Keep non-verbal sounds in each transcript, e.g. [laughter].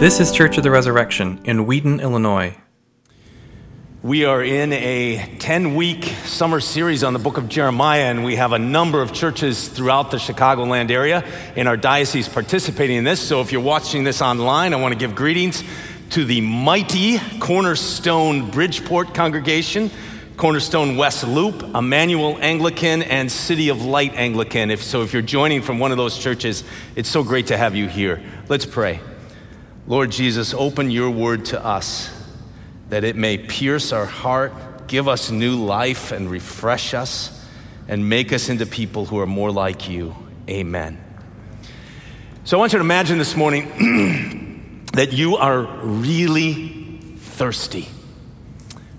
This is Church of the Resurrection in Wheaton, Illinois. We are in a 10 week summer series on the book of Jeremiah, and we have a number of churches throughout the Chicagoland area in our diocese participating in this. So if you're watching this online, I want to give greetings to the mighty Cornerstone Bridgeport congregation, Cornerstone West Loop, Emmanuel Anglican, and City of Light Anglican. If, so if you're joining from one of those churches, it's so great to have you here. Let's pray. Lord Jesus, open your word to us that it may pierce our heart, give us new life, and refresh us, and make us into people who are more like you. Amen. So I want you to imagine this morning [clears throat] that you are really thirsty.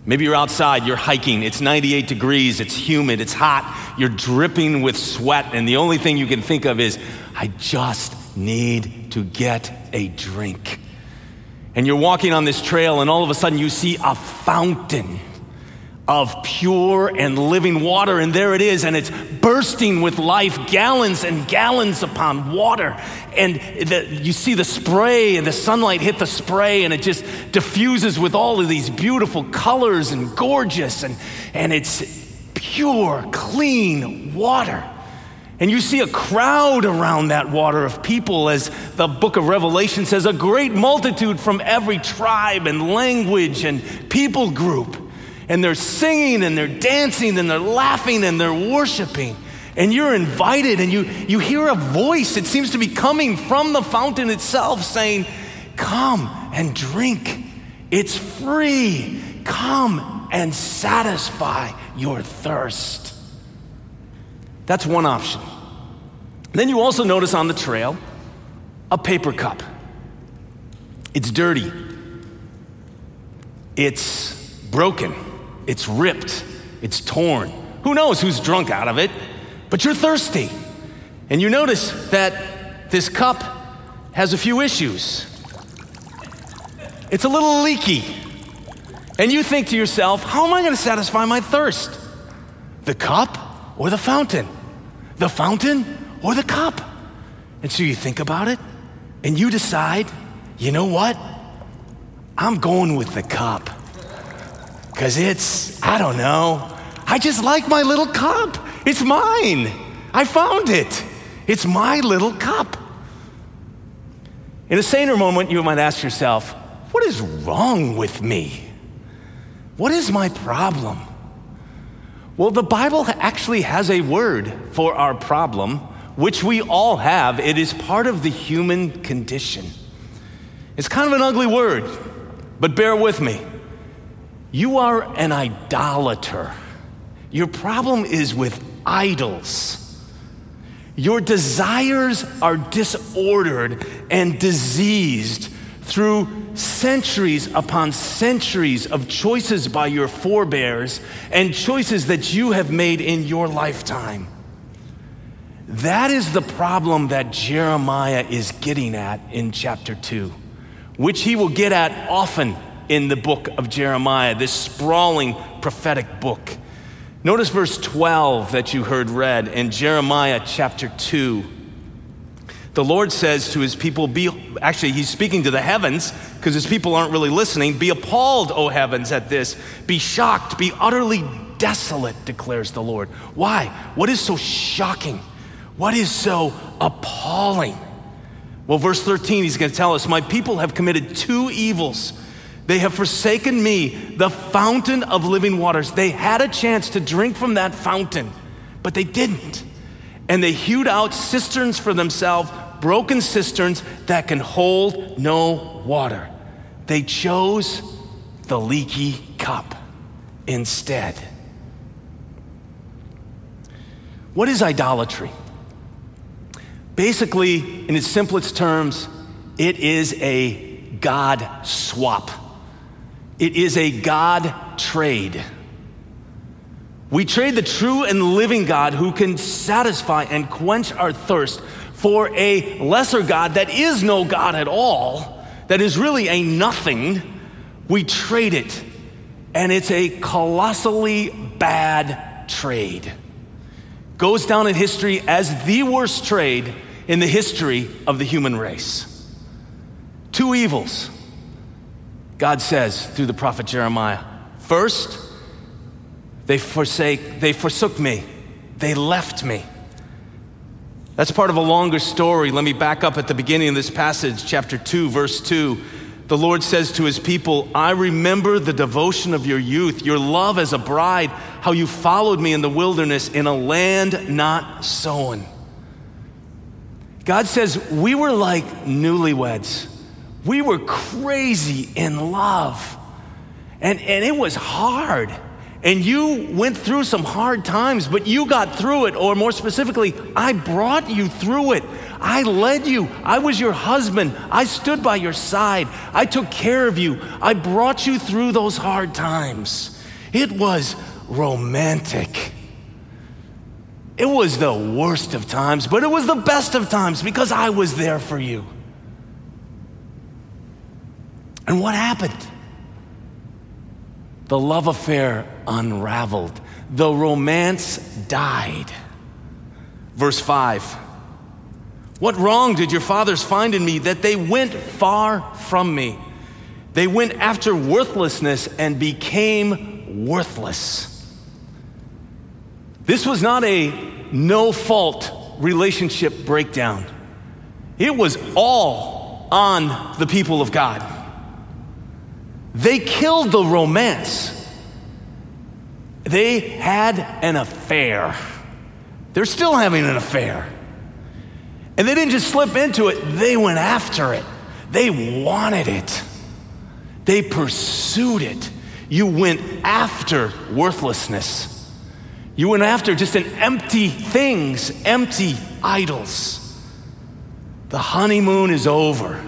Maybe you're outside, you're hiking, it's 98 degrees, it's humid, it's hot, you're dripping with sweat, and the only thing you can think of is, I just need to get a drink. And you're walking on this trail, and all of a sudden you see a fountain of pure and living water, and there it is, and it's bursting with life, gallons and gallons upon water. And the, you see the spray, and the sunlight hit the spray, and it just diffuses with all of these beautiful colors and gorgeous, and, and it's pure, clean water. And you see a crowd around that water of people, as the book of Revelation says, a great multitude from every tribe and language and people group. And they're singing and they're dancing and they're laughing and they're worshiping. And you're invited and you, you hear a voice. It seems to be coming from the fountain itself saying, Come and drink. It's free. Come and satisfy your thirst. That's one option. Then you also notice on the trail a paper cup. It's dirty, it's broken, it's ripped, it's torn. Who knows who's drunk out of it, but you're thirsty. And you notice that this cup has a few issues. It's a little leaky. And you think to yourself, how am I going to satisfy my thirst? The cup or the fountain? The fountain or the cup. And so you think about it and you decide, you know what? I'm going with the cup. Because it's, I don't know, I just like my little cup. It's mine. I found it. It's my little cup. In a saner moment, you might ask yourself, what is wrong with me? What is my problem? Well, the Bible actually has a word for our problem, which we all have. It is part of the human condition. It's kind of an ugly word, but bear with me. You are an idolater. Your problem is with idols. Your desires are disordered and diseased through centuries upon centuries of choices by your forebears and choices that you have made in your lifetime. That is the problem that Jeremiah is getting at in chapter 2, which he will get at often in the book of Jeremiah, this sprawling prophetic book. Notice verse 12 that you heard read in Jeremiah chapter 2. The Lord says to his people, be, actually, he's speaking to the heavens because his people aren't really listening. Be appalled, O heavens, at this. Be shocked, be utterly desolate, declares the Lord. Why? What is so shocking? What is so appalling? Well, verse 13, he's going to tell us My people have committed two evils. They have forsaken me, the fountain of living waters. They had a chance to drink from that fountain, but they didn't. And they hewed out cisterns for themselves, broken cisterns that can hold no water. They chose the leaky cup instead. What is idolatry? Basically, in its simplest terms, it is a God swap. It is a God trade. We trade the true and living God who can satisfy and quench our thirst for a lesser God that is no God at all, that is really a nothing. We trade it, and it's a colossally bad trade goes down in history as the worst trade in the history of the human race. Two evils, God says through the prophet Jeremiah. First, they forsake, they forsook me. They left me. That's part of a longer story. Let me back up at the beginning of this passage, chapter 2, verse 2. The Lord says to his people, I remember the devotion of your youth, your love as a bride, how you followed me in the wilderness in a land not sown. God says, We were like newlyweds. We were crazy in love. And, and it was hard. And you went through some hard times, but you got through it, or more specifically, I brought you through it. I led you. I was your husband. I stood by your side. I took care of you. I brought you through those hard times. It was romantic. It was the worst of times, but it was the best of times because I was there for you. And what happened? The love affair unraveled, the romance died. Verse 5 What wrong did your fathers find in me that they went far from me? They went after worthlessness and became worthless. This was not a no fault relationship breakdown, it was all on the people of God. They killed the romance. They had an affair. They're still having an affair. And they didn't just slip into it, they went after it. They wanted it. They pursued it. You went after worthlessness. You went after just an empty things, empty idols. The honeymoon is over.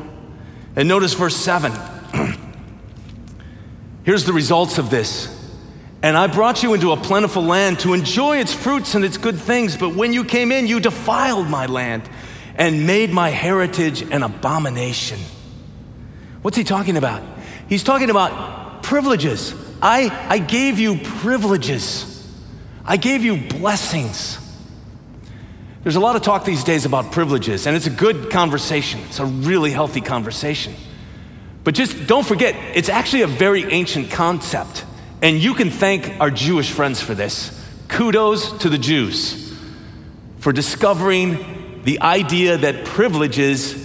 And notice verse 7. [clears throat] Here's the results of this. And I brought you into a plentiful land to enjoy its fruits and its good things, but when you came in, you defiled my land and made my heritage an abomination. What's he talking about? He's talking about privileges. I, I gave you privileges, I gave you blessings. There's a lot of talk these days about privileges, and it's a good conversation. It's a really healthy conversation. But just don't forget, it's actually a very ancient concept. And you can thank our Jewish friends for this. Kudos to the Jews for discovering the idea that privileges,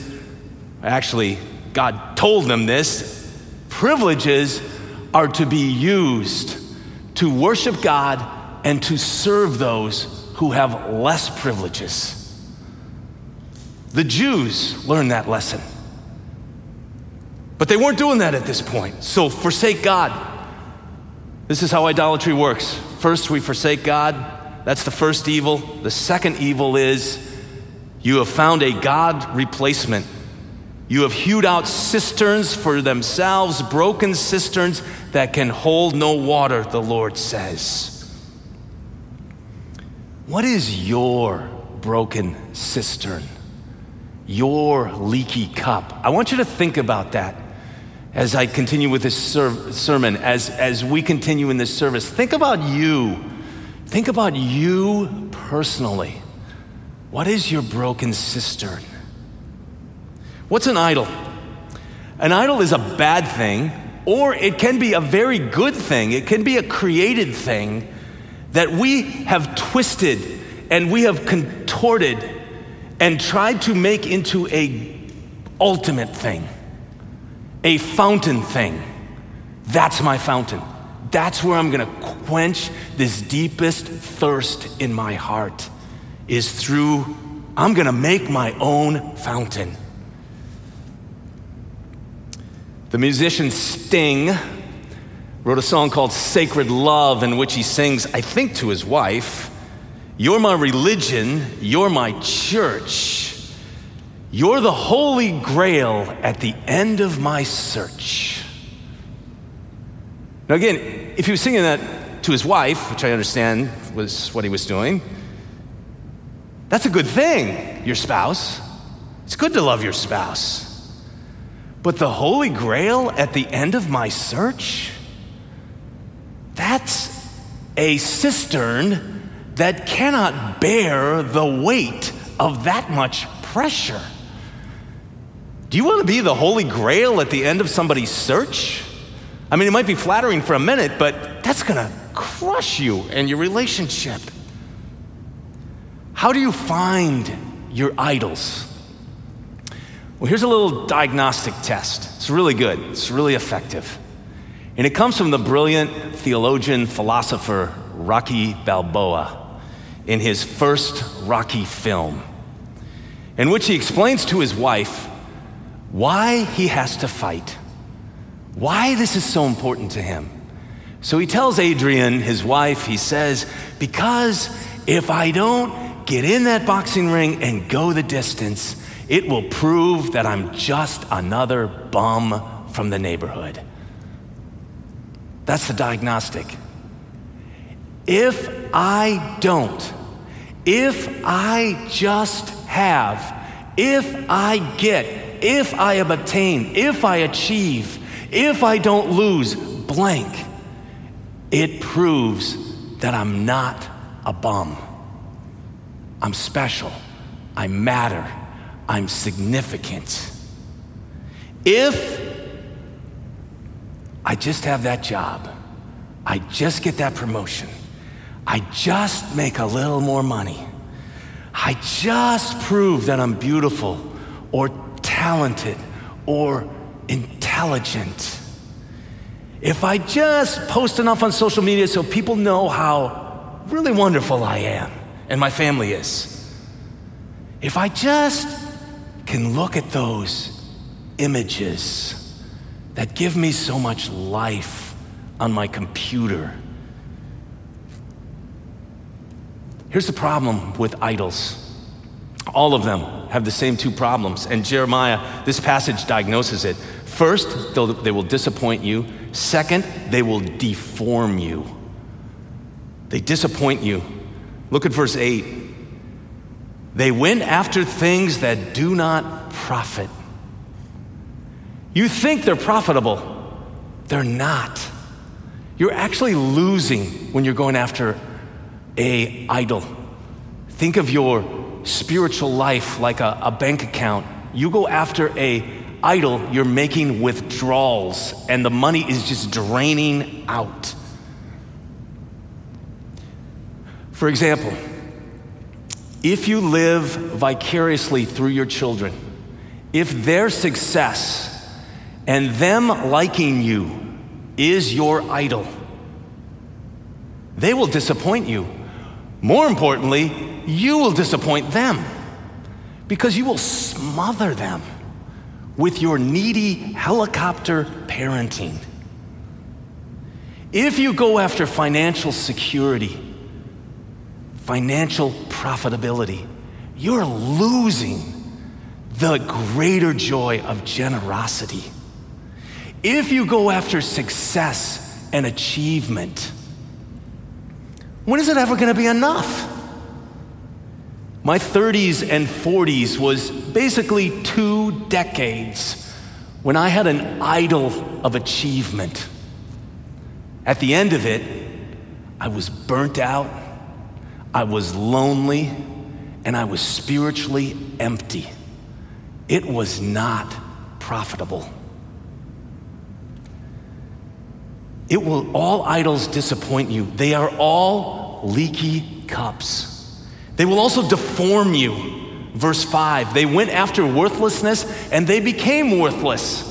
actually, God told them this, privileges are to be used to worship God and to serve those who have less privileges. The Jews learned that lesson. But they weren't doing that at this point. So forsake God. This is how idolatry works. First, we forsake God. That's the first evil. The second evil is you have found a God replacement. You have hewed out cisterns for themselves, broken cisterns that can hold no water, the Lord says. What is your broken cistern? Your leaky cup? I want you to think about that as I continue with this ser- sermon, as, as we continue in this service, think about you. Think about you personally. What is your broken cistern? What's an idol? An idol is a bad thing, or it can be a very good thing. It can be a created thing that we have twisted and we have contorted and tried to make into a ultimate thing a fountain thing. That's my fountain. That's where I'm going to quench this deepest thirst in my heart is through I'm going to make my own fountain. The musician Sting wrote a song called Sacred Love in which he sings, I think to his wife, You're my religion, you're my church. You're the holy grail at the end of my search. Now, again, if he was singing that to his wife, which I understand was what he was doing, that's a good thing, your spouse. It's good to love your spouse. But the holy grail at the end of my search? That's a cistern that cannot bear the weight of that much pressure. Do you want to be the holy grail at the end of somebody's search? I mean, it might be flattering for a minute, but that's going to crush you and your relationship. How do you find your idols? Well, here's a little diagnostic test. It's really good, it's really effective. And it comes from the brilliant theologian, philosopher Rocky Balboa in his first Rocky film, in which he explains to his wife why he has to fight, why this is so important to him. So he tells Adrian, his wife, he says, Because if I don't get in that boxing ring and go the distance, it will prove that I'm just another bum from the neighborhood. That's the diagnostic. If I don't, if I just have, if I get, if I obtain, if I achieve, if I don't lose blank, it proves that I'm not a bum. I'm special. I matter. I'm significant. If I just have that job, I just get that promotion, I just make a little more money, I just prove that I'm beautiful or talented or intelligent. If I just post enough on social media so people know how really wonderful I am and my family is, if I just can look at those images that give me so much life on my computer. Here's the problem with idols. All of them have the same two problems, and Jeremiah, this passage diagnoses it. First, they will disappoint you. Second, they will deform you. They disappoint you. Look at verse 8. They went after things that do not profit. You think they're profitable, they're not. You're actually losing when you're going after a idol. Think of your spiritual life like a, a bank account. You go after a idol, you're making withdrawals, and the money is just draining out. For example, if you live vicariously through your children, if their success and them liking you is your idol, they will disappoint you. More importantly, you will disappoint them because you will smother them with your needy helicopter parenting. If you go after financial security, financial profitability, you're losing the greater joy of generosity. If you go after success and achievement, when is it ever going to be enough? My 30s and 40s was basically two decades when I had an idol of achievement. At the end of it, I was burnt out I was lonely and I was spiritually empty. It was not profitable. It will, all idols disappoint you. They are all leaky cups. They will also deform you. Verse 5 they went after worthlessness and they became worthless.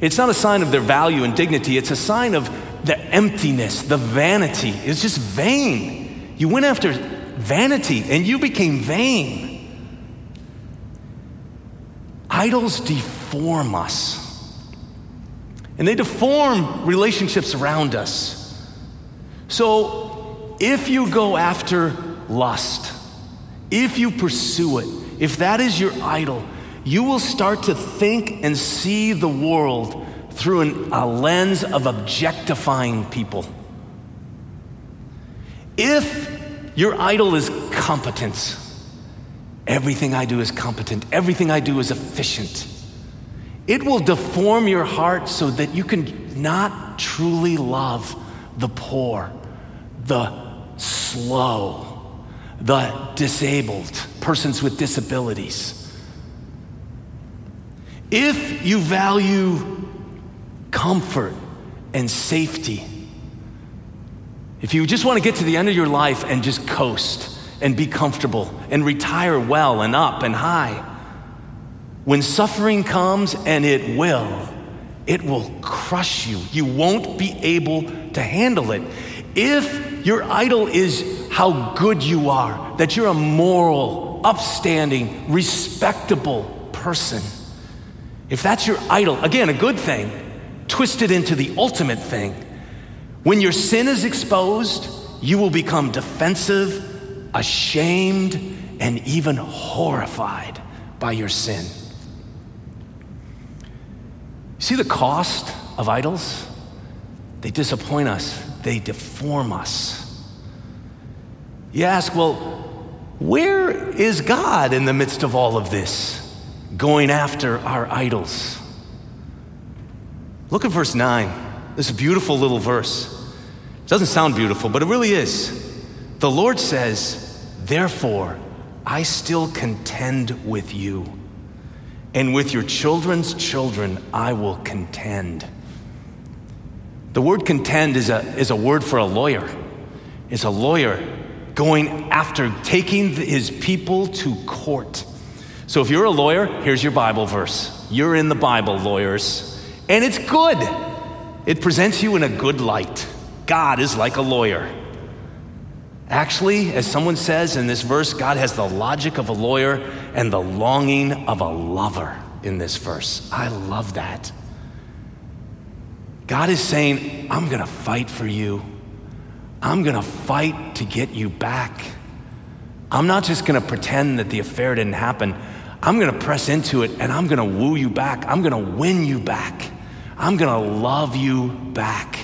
It's not a sign of their value and dignity, it's a sign of the emptiness, the vanity. It's just vain. You went after vanity and you became vain. Idols deform us, and they deform relationships around us. So, if you go after lust, if you pursue it, if that is your idol, you will start to think and see the world through an, a lens of objectifying people. If your idol is competence, everything I do is competent, everything I do is efficient. It will deform your heart so that you can not truly love the poor, the slow, the disabled, persons with disabilities. If you value comfort and safety, if you just want to get to the end of your life and just coast and be comfortable and retire well and up and high, when suffering comes, and it will, it will crush you. You won't be able to handle it. If your idol is how good you are, that you're a moral, upstanding, respectable person, if that's your idol, again, a good thing, twisted into the ultimate thing, when your sin is exposed, you will become defensive, ashamed, and even horrified by your sin. See the cost of idols? They disappoint us, they deform us. You ask, well, where is God in the midst of all of this, going after our idols? Look at verse 9. This beautiful little verse. It doesn't sound beautiful, but it really is. The Lord says, Therefore, I still contend with you, and with your children's children I will contend. The word contend is a, is a word for a lawyer. It's a lawyer going after taking his people to court. So if you're a lawyer, here's your Bible verse. You're in the Bible, lawyers, and it's good. It presents you in a good light. God is like a lawyer. Actually, as someone says in this verse, God has the logic of a lawyer and the longing of a lover in this verse. I love that. God is saying, I'm going to fight for you. I'm going to fight to get you back. I'm not just going to pretend that the affair didn't happen. I'm going to press into it and I'm going to woo you back. I'm going to win you back. I'm going to love you back.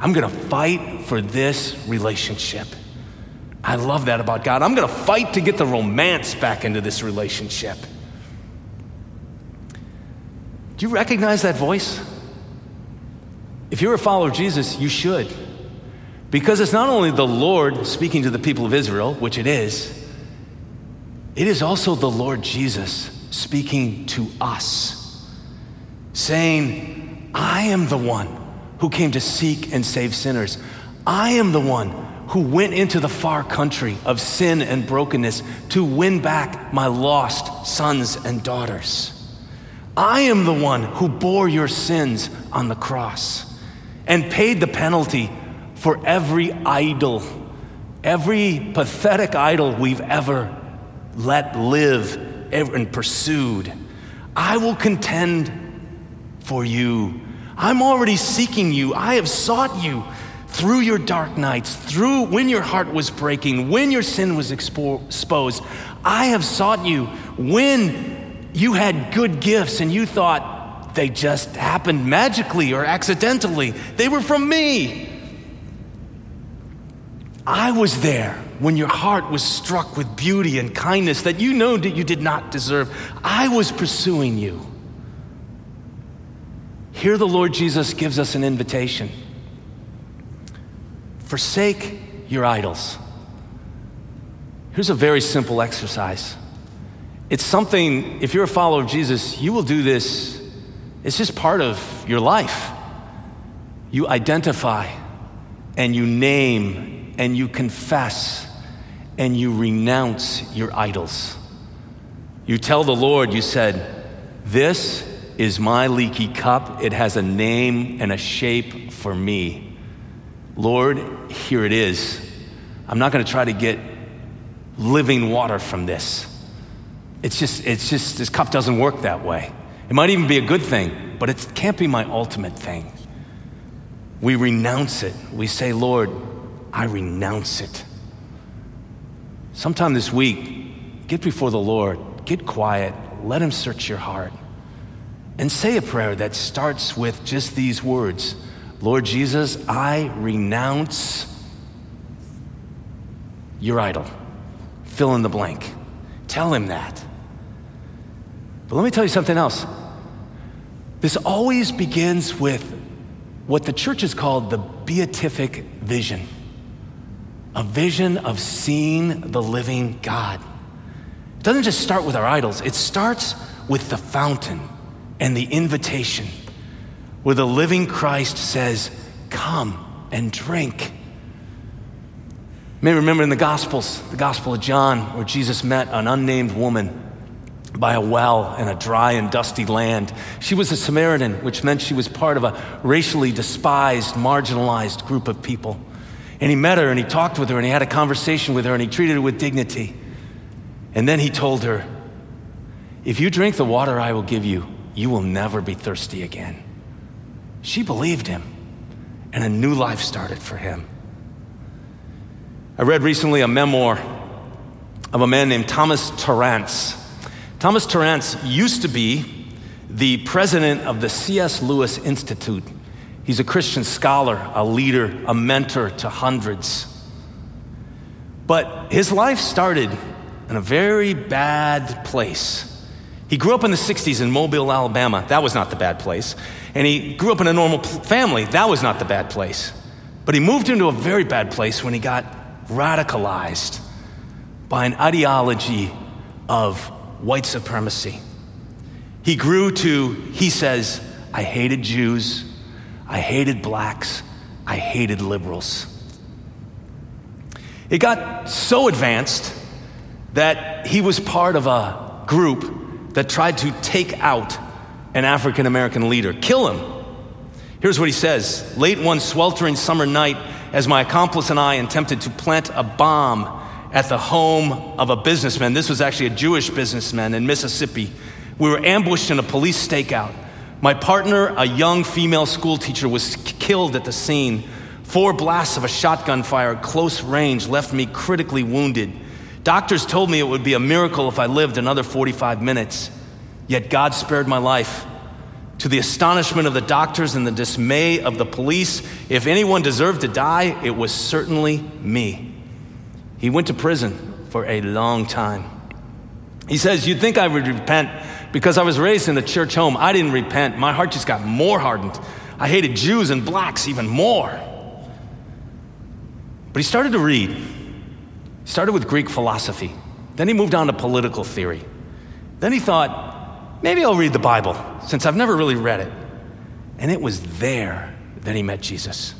I'm going to fight for this relationship. I love that about God. I'm going to fight to get the romance back into this relationship. Do you recognize that voice? If you're a follower of Jesus, you should. Because it's not only the Lord speaking to the people of Israel, which it is, it is also the Lord Jesus speaking to us, saying, I am the one who came to seek and save sinners. I am the one who went into the far country of sin and brokenness to win back my lost sons and daughters. I am the one who bore your sins on the cross and paid the penalty for every idol, every pathetic idol we've ever let live and pursued. I will contend for you I'm already seeking you. I have sought you through your dark nights, through when your heart was breaking, when your sin was exposed. I have sought you when you had good gifts and you thought they just happened magically or accidentally. They were from me. I was there when your heart was struck with beauty and kindness that you know that you did not deserve. I was pursuing you. Here, the Lord Jesus gives us an invitation forsake your idols. Here's a very simple exercise. It's something, if you're a follower of Jesus, you will do this. It's just part of your life. You identify and you name and you confess and you renounce your idols. You tell the Lord, you said, This is my leaky cup. It has a name and a shape for me. Lord, here it is. I'm not going to try to get living water from this. It's just, it's just, this cup doesn't work that way. It might even be a good thing, but it can't be my ultimate thing. We renounce it. We say, Lord, I renounce it. Sometime this week, get before the Lord, get quiet, let Him search your heart and say a prayer that starts with just these words Lord Jesus, I renounce your idol. Fill in the blank. Tell him that. But let me tell you something else. This always begins with what the church has called the beatific vision a vision of seeing the living God. It doesn't just start with our idols, it starts with the fountain and the invitation where the living Christ says, Come and drink. You may remember in the Gospels, the Gospel of John, where Jesus met an unnamed woman by a well in a dry and dusty land. She was a Samaritan, which meant she was part of a racially despised, marginalized group of people. And he met her and he talked with her and he had a conversation with her and he treated her with dignity. And then he told her, If you drink the water I will give you, you will never be thirsty again. She believed him, and a new life started for him. I read recently a memoir of a man named Thomas Tarrants. Thomas Tarrants used to be the president of the C.S. Lewis Institute. He's a Christian scholar, a leader, a mentor to hundreds. But his life started in a very bad place. He grew up in the 60s in Mobile, Alabama. That was not the bad place. And he grew up in a normal family. That was not the bad place. But he moved into a very bad place when he got radicalized by an ideology of white supremacy. He grew to, he says, I hated Jews, I hated blacks, I hated liberals. It got so advanced that he was part of a group that tried to take out an African American leader, kill him. Here's what he says Late one sweltering summer night, as my accomplice and I attempted to plant a bomb at the home of a businessman. This was actually a Jewish businessman in Mississippi. We were ambushed in a police stakeout. My partner, a young female school teacher, was killed at the scene. Four blasts of a shotgun fire close range left me critically wounded. Doctors told me it would be a miracle if I lived another 45 minutes. Yet God spared my life. To the astonishment of the doctors and the dismay of the police, if anyone deserved to die, it was certainly me. He went to prison for a long time. He says, You'd think I would repent because I was raised in a church home. I didn't repent. My heart just got more hardened. I hated Jews and blacks even more. But he started to read. Started with Greek philosophy. Then he moved on to political theory. Then he thought, maybe I'll read the Bible since I've never really read it. And it was there that he met Jesus.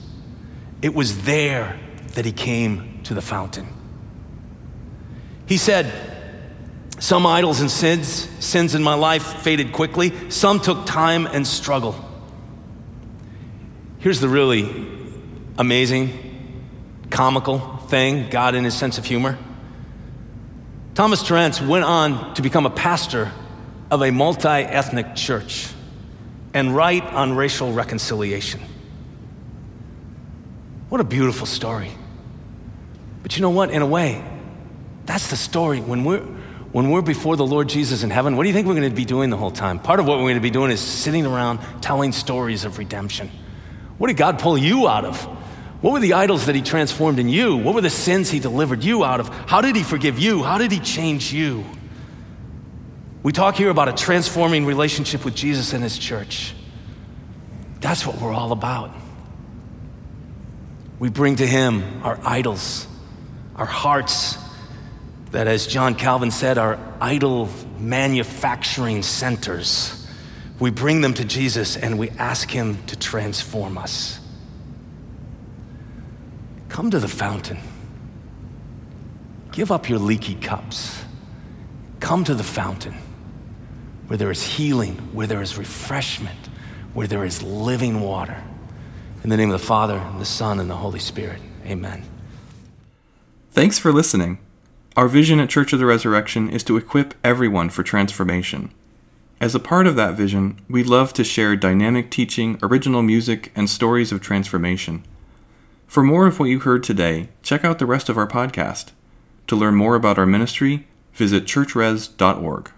It was there that he came to the fountain. He said, Some idols and sins, sins in my life faded quickly, some took time and struggle. Here's the really amazing, comical thing God in his sense of humor. Thomas Tarrants went on to become a pastor of a multi ethnic church and write on racial reconciliation. What a beautiful story. But you know what? In a way, that's the story. When we're, when we're before the Lord Jesus in heaven, what do you think we're going to be doing the whole time? Part of what we're going to be doing is sitting around telling stories of redemption. What did God pull you out of? What were the idols that He transformed in you? What were the sins He delivered you out of? How did He forgive you? How did He change you? We talk here about a transforming relationship with Jesus and His church. That's what we're all about. We bring to Him our idols, our hearts, that, as John Calvin said, are idol manufacturing centers. We bring them to Jesus and we ask Him to transform us. Come to the fountain. Give up your leaky cups. Come to the fountain where there is healing, where there is refreshment, where there is living water. In the name of the Father, and the Son, and the Holy Spirit. Amen. Thanks for listening. Our vision at Church of the Resurrection is to equip everyone for transformation. As a part of that vision, we love to share dynamic teaching, original music, and stories of transformation. For more of what you heard today, check out the rest of our podcast. To learn more about our ministry, visit churchres.org.